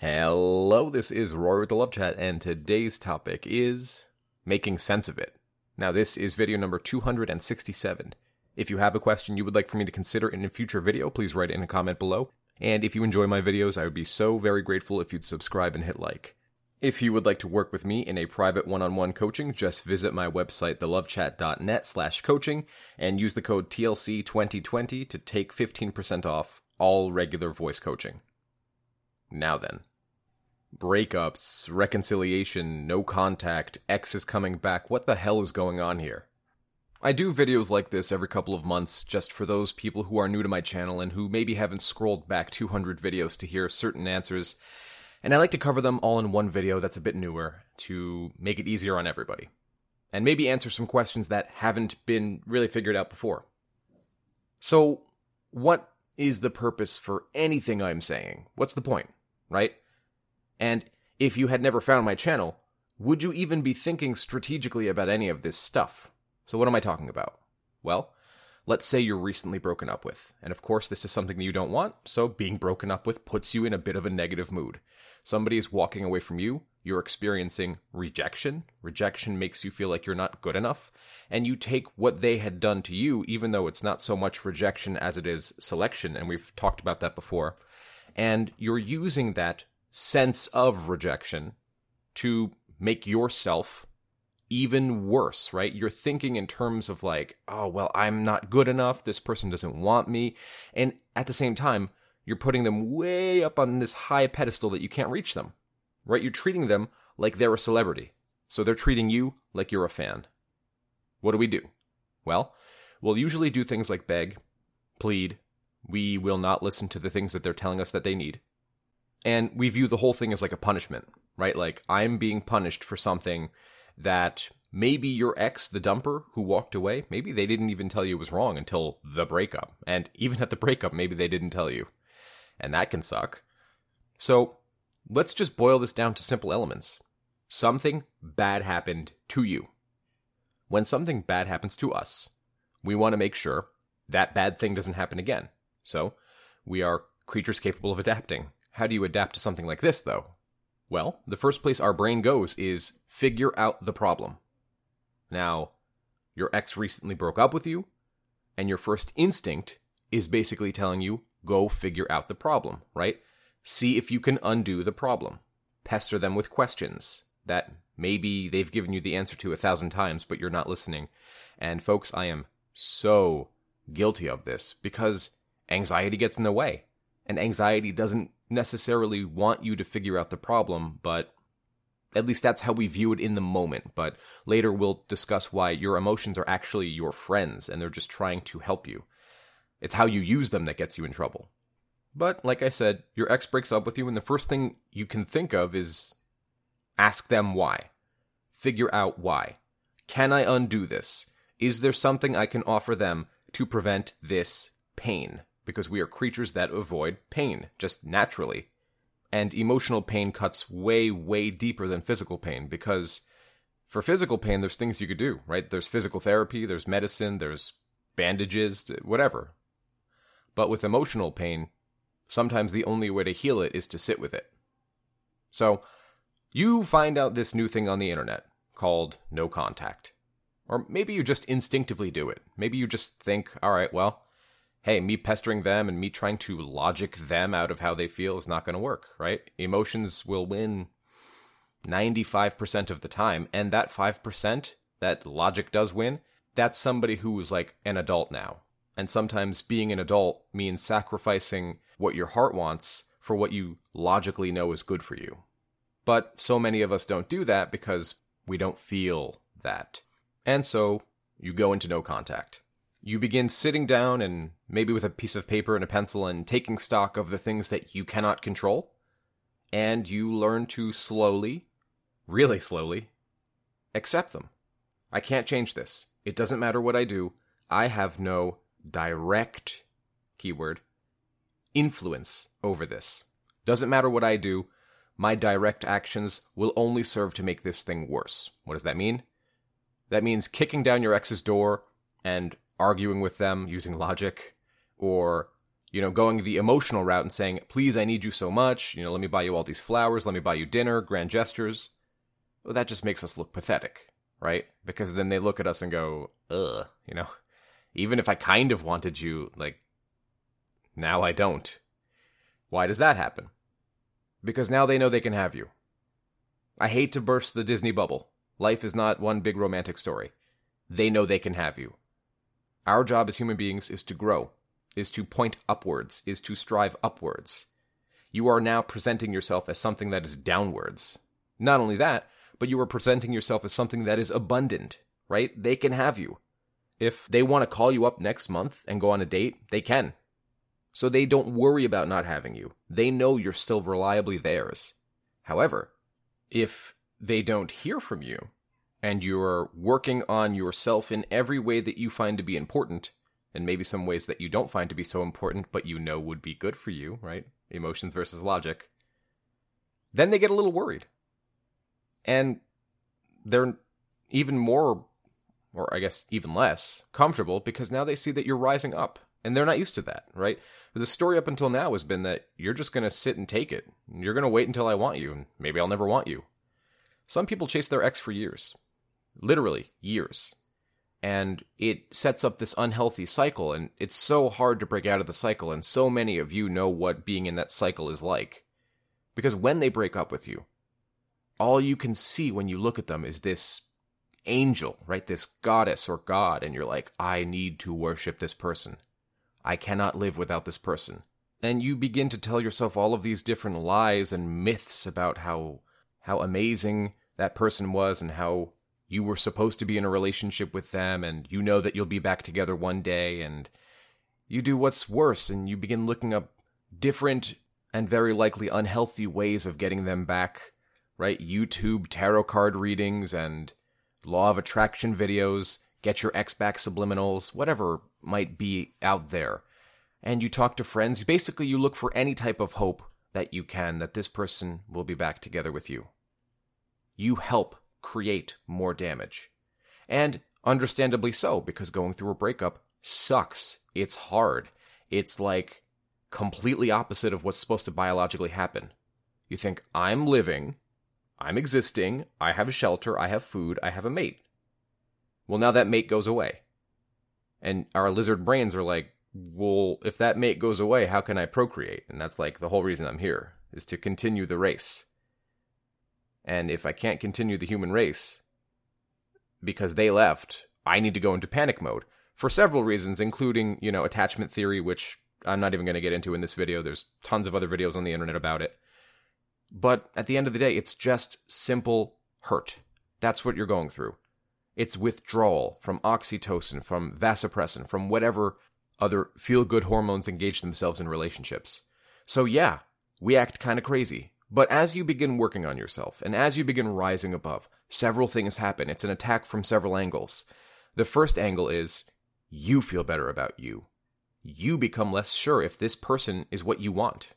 Hello, this is Rory with the Love Chat, and today's topic is making sense of it. Now, this is video number 267. If you have a question you would like for me to consider in a future video, please write it in a comment below. And if you enjoy my videos, I would be so very grateful if you'd subscribe and hit like. If you would like to work with me in a private one-on-one coaching, just visit my website, thelovechat.net slash coaching, and use the code TLC2020 to take 15% off all regular voice coaching. Now then. Breakups, reconciliation, no contact, X is coming back. What the hell is going on here? I do videos like this every couple of months just for those people who are new to my channel and who maybe haven't scrolled back 200 videos to hear certain answers and I like to cover them all in one video that's a bit newer to make it easier on everybody. And maybe answer some questions that haven't been really figured out before. So, what is the purpose for anything I'm saying? What's the point, right? And if you had never found my channel, would you even be thinking strategically about any of this stuff? So, what am I talking about? Well, let's say you're recently broken up with. And of course, this is something that you don't want, so being broken up with puts you in a bit of a negative mood. Somebody is walking away from you, you're experiencing rejection. Rejection makes you feel like you're not good enough. And you take what they had done to you, even though it's not so much rejection as it is selection. And we've talked about that before. And you're using that sense of rejection to make yourself even worse, right? You're thinking in terms of like, oh, well, I'm not good enough. This person doesn't want me. And at the same time, you're putting them way up on this high pedestal that you can't reach them, right? You're treating them like they're a celebrity. So they're treating you like you're a fan. What do we do? Well, we'll usually do things like beg, plead. We will not listen to the things that they're telling us that they need. And we view the whole thing as like a punishment, right? Like, I'm being punished for something that maybe your ex, the dumper who walked away, maybe they didn't even tell you it was wrong until the breakup. And even at the breakup, maybe they didn't tell you and that can suck. So let's just boil this down to simple elements. Something bad happened to you. When something bad happens to us, we want to make sure that bad thing doesn't happen again. So we are creatures capable of adapting. How do you adapt to something like this, though? Well, the first place our brain goes is figure out the problem. Now, your ex recently broke up with you, and your first instinct is basically telling you Go figure out the problem, right? See if you can undo the problem. Pester them with questions that maybe they've given you the answer to a thousand times, but you're not listening. And folks, I am so guilty of this because anxiety gets in the way. And anxiety doesn't necessarily want you to figure out the problem, but at least that's how we view it in the moment. But later we'll discuss why your emotions are actually your friends and they're just trying to help you. It's how you use them that gets you in trouble. But like I said, your ex breaks up with you, and the first thing you can think of is ask them why. Figure out why. Can I undo this? Is there something I can offer them to prevent this pain? Because we are creatures that avoid pain, just naturally. And emotional pain cuts way, way deeper than physical pain because for physical pain, there's things you could do, right? There's physical therapy, there's medicine, there's bandages, whatever. But with emotional pain, sometimes the only way to heal it is to sit with it. So, you find out this new thing on the internet called no contact. Or maybe you just instinctively do it. Maybe you just think, all right, well, hey, me pestering them and me trying to logic them out of how they feel is not going to work, right? Emotions will win 95% of the time. And that 5% that logic does win, that's somebody who is like an adult now. And sometimes being an adult means sacrificing what your heart wants for what you logically know is good for you. But so many of us don't do that because we don't feel that. And so you go into no contact. You begin sitting down and maybe with a piece of paper and a pencil and taking stock of the things that you cannot control. And you learn to slowly, really slowly, accept them. I can't change this. It doesn't matter what I do. I have no direct keyword influence over this. Doesn't matter what I do, my direct actions will only serve to make this thing worse. What does that mean? That means kicking down your ex's door and arguing with them using logic, or you know, going the emotional route and saying, please, I need you so much. You know, let me buy you all these flowers. Let me buy you dinner, grand gestures. Well, that just makes us look pathetic, right? Because then they look at us and go, ugh, you know, even if I kind of wanted you, like, now I don't. Why does that happen? Because now they know they can have you. I hate to burst the Disney bubble. Life is not one big romantic story. They know they can have you. Our job as human beings is to grow, is to point upwards, is to strive upwards. You are now presenting yourself as something that is downwards. Not only that, but you are presenting yourself as something that is abundant, right? They can have you. If they want to call you up next month and go on a date, they can. So they don't worry about not having you. They know you're still reliably theirs. However, if they don't hear from you and you're working on yourself in every way that you find to be important, and maybe some ways that you don't find to be so important, but you know would be good for you, right? Emotions versus logic. Then they get a little worried. And they're even more, or I guess even less, comfortable because now they see that you're rising up. And they're not used to that, right? The story up until now has been that you're just going to sit and take it. You're going to wait until I want you, and maybe I'll never want you. Some people chase their ex for years, literally years. And it sets up this unhealthy cycle and it's so hard to break out of the cycle and so many of you know what being in that cycle is like. Because when they break up with you all you can see when you look at them is this angel right? This goddess or god and you're like i need to worship this person. I cannot live without this person. And you begin to tell yourself all of these different lies and myths about how how amazing that person was and how you were supposed to be in a relationship with them and you know that you'll be back together one day and you do what's worse and you begin looking up different and very likely unhealthy ways of getting them back right? Youtube tarot card readings and law of attraction videos get your ex back subliminals whatever might be out there. And you talk to friends. Basically you look for any type of hope that you can that this person will be back together with you. You help create more damage. And understandably so, because going through a breakup sucks. It's hard. It's like completely opposite of what's supposed to biologically happen. You think, I'm living, I'm existing, I have a shelter, I have food, I have a mate. Well, now that mate goes away. And our lizard brains are like, well, if that mate goes away, how can I procreate? And that's like the whole reason I'm here, is to continue the race. And if I can't continue the human race because they left, I need to go into panic mode for several reasons, including, you know, attachment theory, which I'm not even going to get into in this video. There's tons of other videos on the internet about it. But at the end of the day, it's just simple hurt. That's what you're going through. It's withdrawal from oxytocin, from vasopressin, from whatever other feel good hormones engage themselves in relationships. So, yeah, we act kind of crazy. But as you begin working on yourself and as you begin rising above, several things happen. It's an attack from several angles. The first angle is you feel better about you. You become less sure if this person is what you want.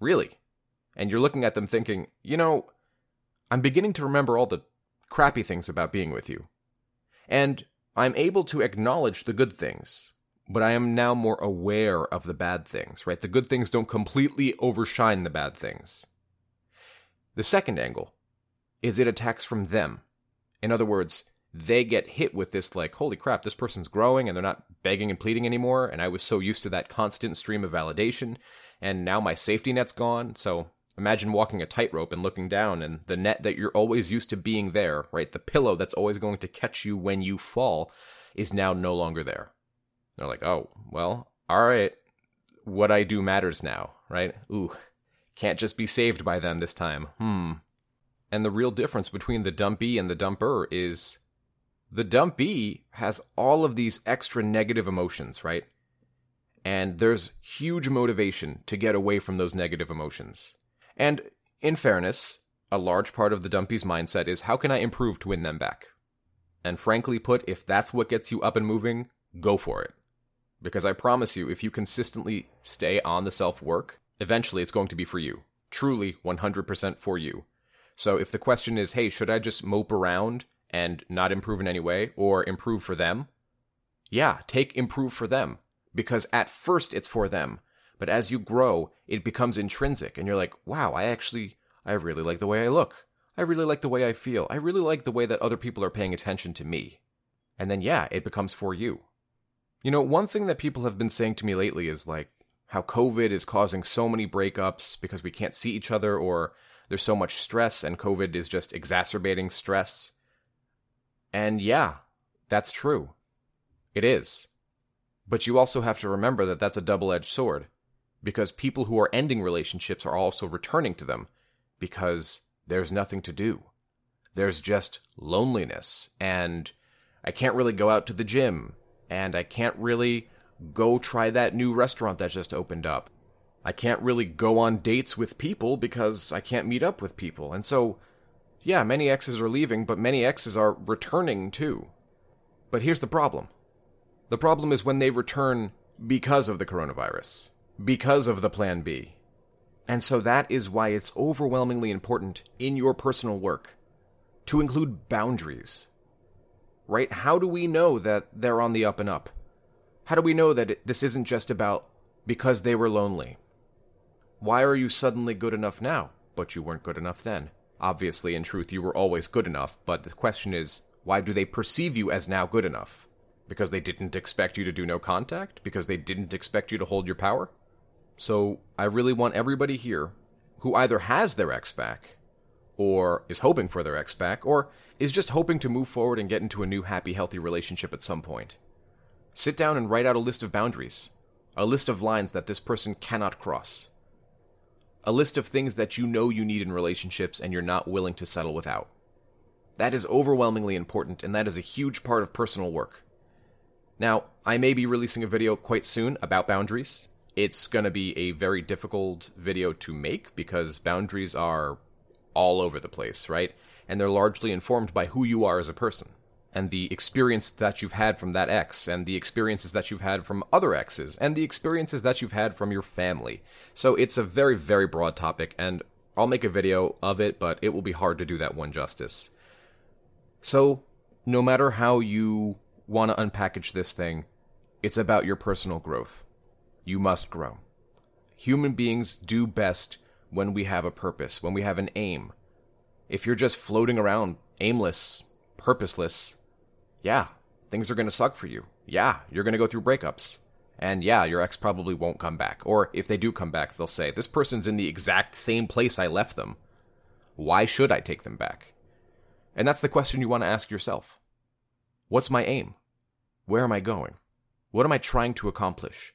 Really. And you're looking at them thinking, you know, I'm beginning to remember all the crappy things about being with you. And I'm able to acknowledge the good things but I am now more aware of the bad things, right? The good things don't completely overshine the bad things. The second angle is it attacks from them. In other words, they get hit with this like, holy crap, this person's growing and they're not begging and pleading anymore. And I was so used to that constant stream of validation. And now my safety net's gone. So imagine walking a tightrope and looking down and the net that you're always used to being there, right? The pillow that's always going to catch you when you fall is now no longer there. They're like, oh, well, all right. What I do matters now, right? Ooh, can't just be saved by them this time. Hmm. And the real difference between the dumpee and the dumper is the dumpee has all of these extra negative emotions, right? And there's huge motivation to get away from those negative emotions. And in fairness, a large part of the dumpee's mindset is how can I improve to win them back? And frankly put, if that's what gets you up and moving, go for it. Because I promise you, if you consistently stay on the self work, eventually it's going to be for you. Truly 100% for you. So if the question is, hey, should I just mope around and not improve in any way or improve for them? Yeah, take improve for them. because at first it's for them, but as you grow, it becomes intrinsic and you're like, wow, I actually, I really like the way I look. I really like the way I feel. I really like the way that other people are paying attention to me. And then, yeah, it becomes for you. You know, one thing that people have been saying to me lately is like how COVID is causing so many breakups because we can't see each other or there's so much stress and COVID is just exacerbating stress. And yeah, that's true. It is. But you also have to remember that that's a double edged sword because people who are ending relationships are also returning to them because there's nothing to do. There's just loneliness, and I can't really go out to the gym, and I can't really go try that new restaurant that just opened up. I can't really go on dates with people because I can't meet up with people. And so, yeah, many exes are leaving, but many exes are returning too. But here's the problem the problem is when they return because of the coronavirus, because of the plan B. And so that is why it's overwhelmingly important in your personal work to include boundaries. Right? How do we know that they're on the up and up? How do we know that it, this isn't just about because they were lonely? Why are you suddenly good enough now, but you weren't good enough then? Obviously, in truth, you were always good enough, but the question is, why do they perceive you as now good enough? Because they didn't expect you to do no contact? Because they didn't expect you to hold your power? So I really want everybody here who either has their ex back, or is hoping for their ex back, or is just hoping to move forward and get into a new happy, healthy relationship at some point. Sit down and write out a list of boundaries, a list of lines that this person cannot cross a list of things that you know you need in relationships and you're not willing to settle without. That is overwhelmingly important, and that is a huge part of personal work. Now, I may be releasing a video quite soon about boundaries. It's going to be a very difficult video to make because boundaries are all over the place, right? And they're largely informed by who you are as a person and the experience that you've had from that ex, and the experiences that you've had from other exes, and the experiences that you've had from your family. So it's a very, very broad topic, and I'll make a video of it, but it will be hard to do that one justice. So, no matter how you want to unpackage this thing, it's about your personal growth. You must grow. Human beings do best when we have a purpose, when we have an aim. If you're just floating around aimless, purposeless, yeah, things are going to suck for you. Yeah, you're going to go through breakups. And yeah, your ex probably won't come back. Or if they do come back, they'll say, This person's in the exact same place I left them. Why should I take them back? And that's the question you want to ask yourself What's my aim? Where am I going? What am I trying to accomplish?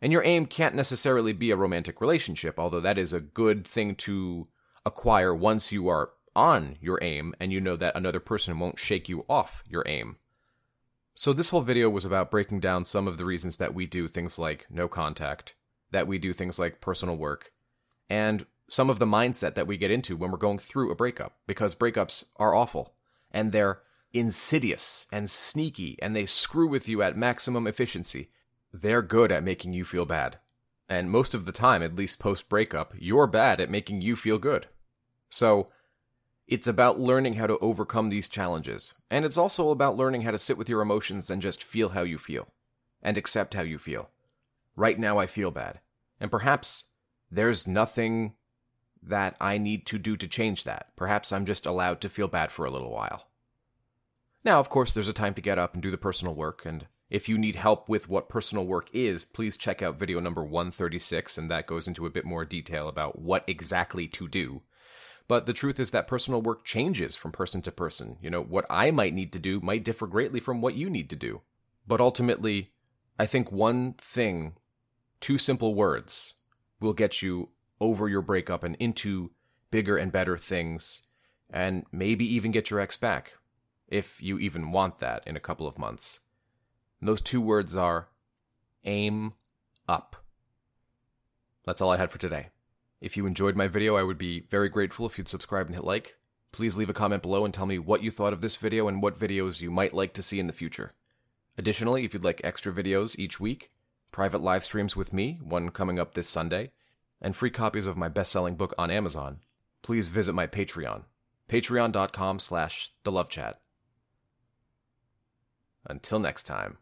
And your aim can't necessarily be a romantic relationship, although that is a good thing to acquire once you are on your aim and you know that another person won't shake you off your aim. So, this whole video was about breaking down some of the reasons that we do things like no contact, that we do things like personal work, and some of the mindset that we get into when we're going through a breakup, because breakups are awful and they're insidious and sneaky and they screw with you at maximum efficiency. They're good at making you feel bad. And most of the time, at least post breakup, you're bad at making you feel good. So, it's about learning how to overcome these challenges, and it's also about learning how to sit with your emotions and just feel how you feel, and accept how you feel. Right now, I feel bad, and perhaps there's nothing that I need to do to change that. Perhaps I'm just allowed to feel bad for a little while. Now, of course, there's a time to get up and do the personal work, and if you need help with what personal work is, please check out video number 136, and that goes into a bit more detail about what exactly to do. But the truth is that personal work changes from person to person. You know, what I might need to do might differ greatly from what you need to do. But ultimately, I think one thing, two simple words, will get you over your breakup and into bigger and better things, and maybe even get your ex back, if you even want that in a couple of months. And those two words are aim up. That's all I had for today. If you enjoyed my video, I would be very grateful if you'd subscribe and hit like. Please leave a comment below and tell me what you thought of this video and what videos you might like to see in the future. Additionally, if you'd like extra videos each week, private live streams with me, one coming up this Sunday, and free copies of my best-selling book on Amazon, please visit my Patreon, patreon.com slash thelovechat. Until next time.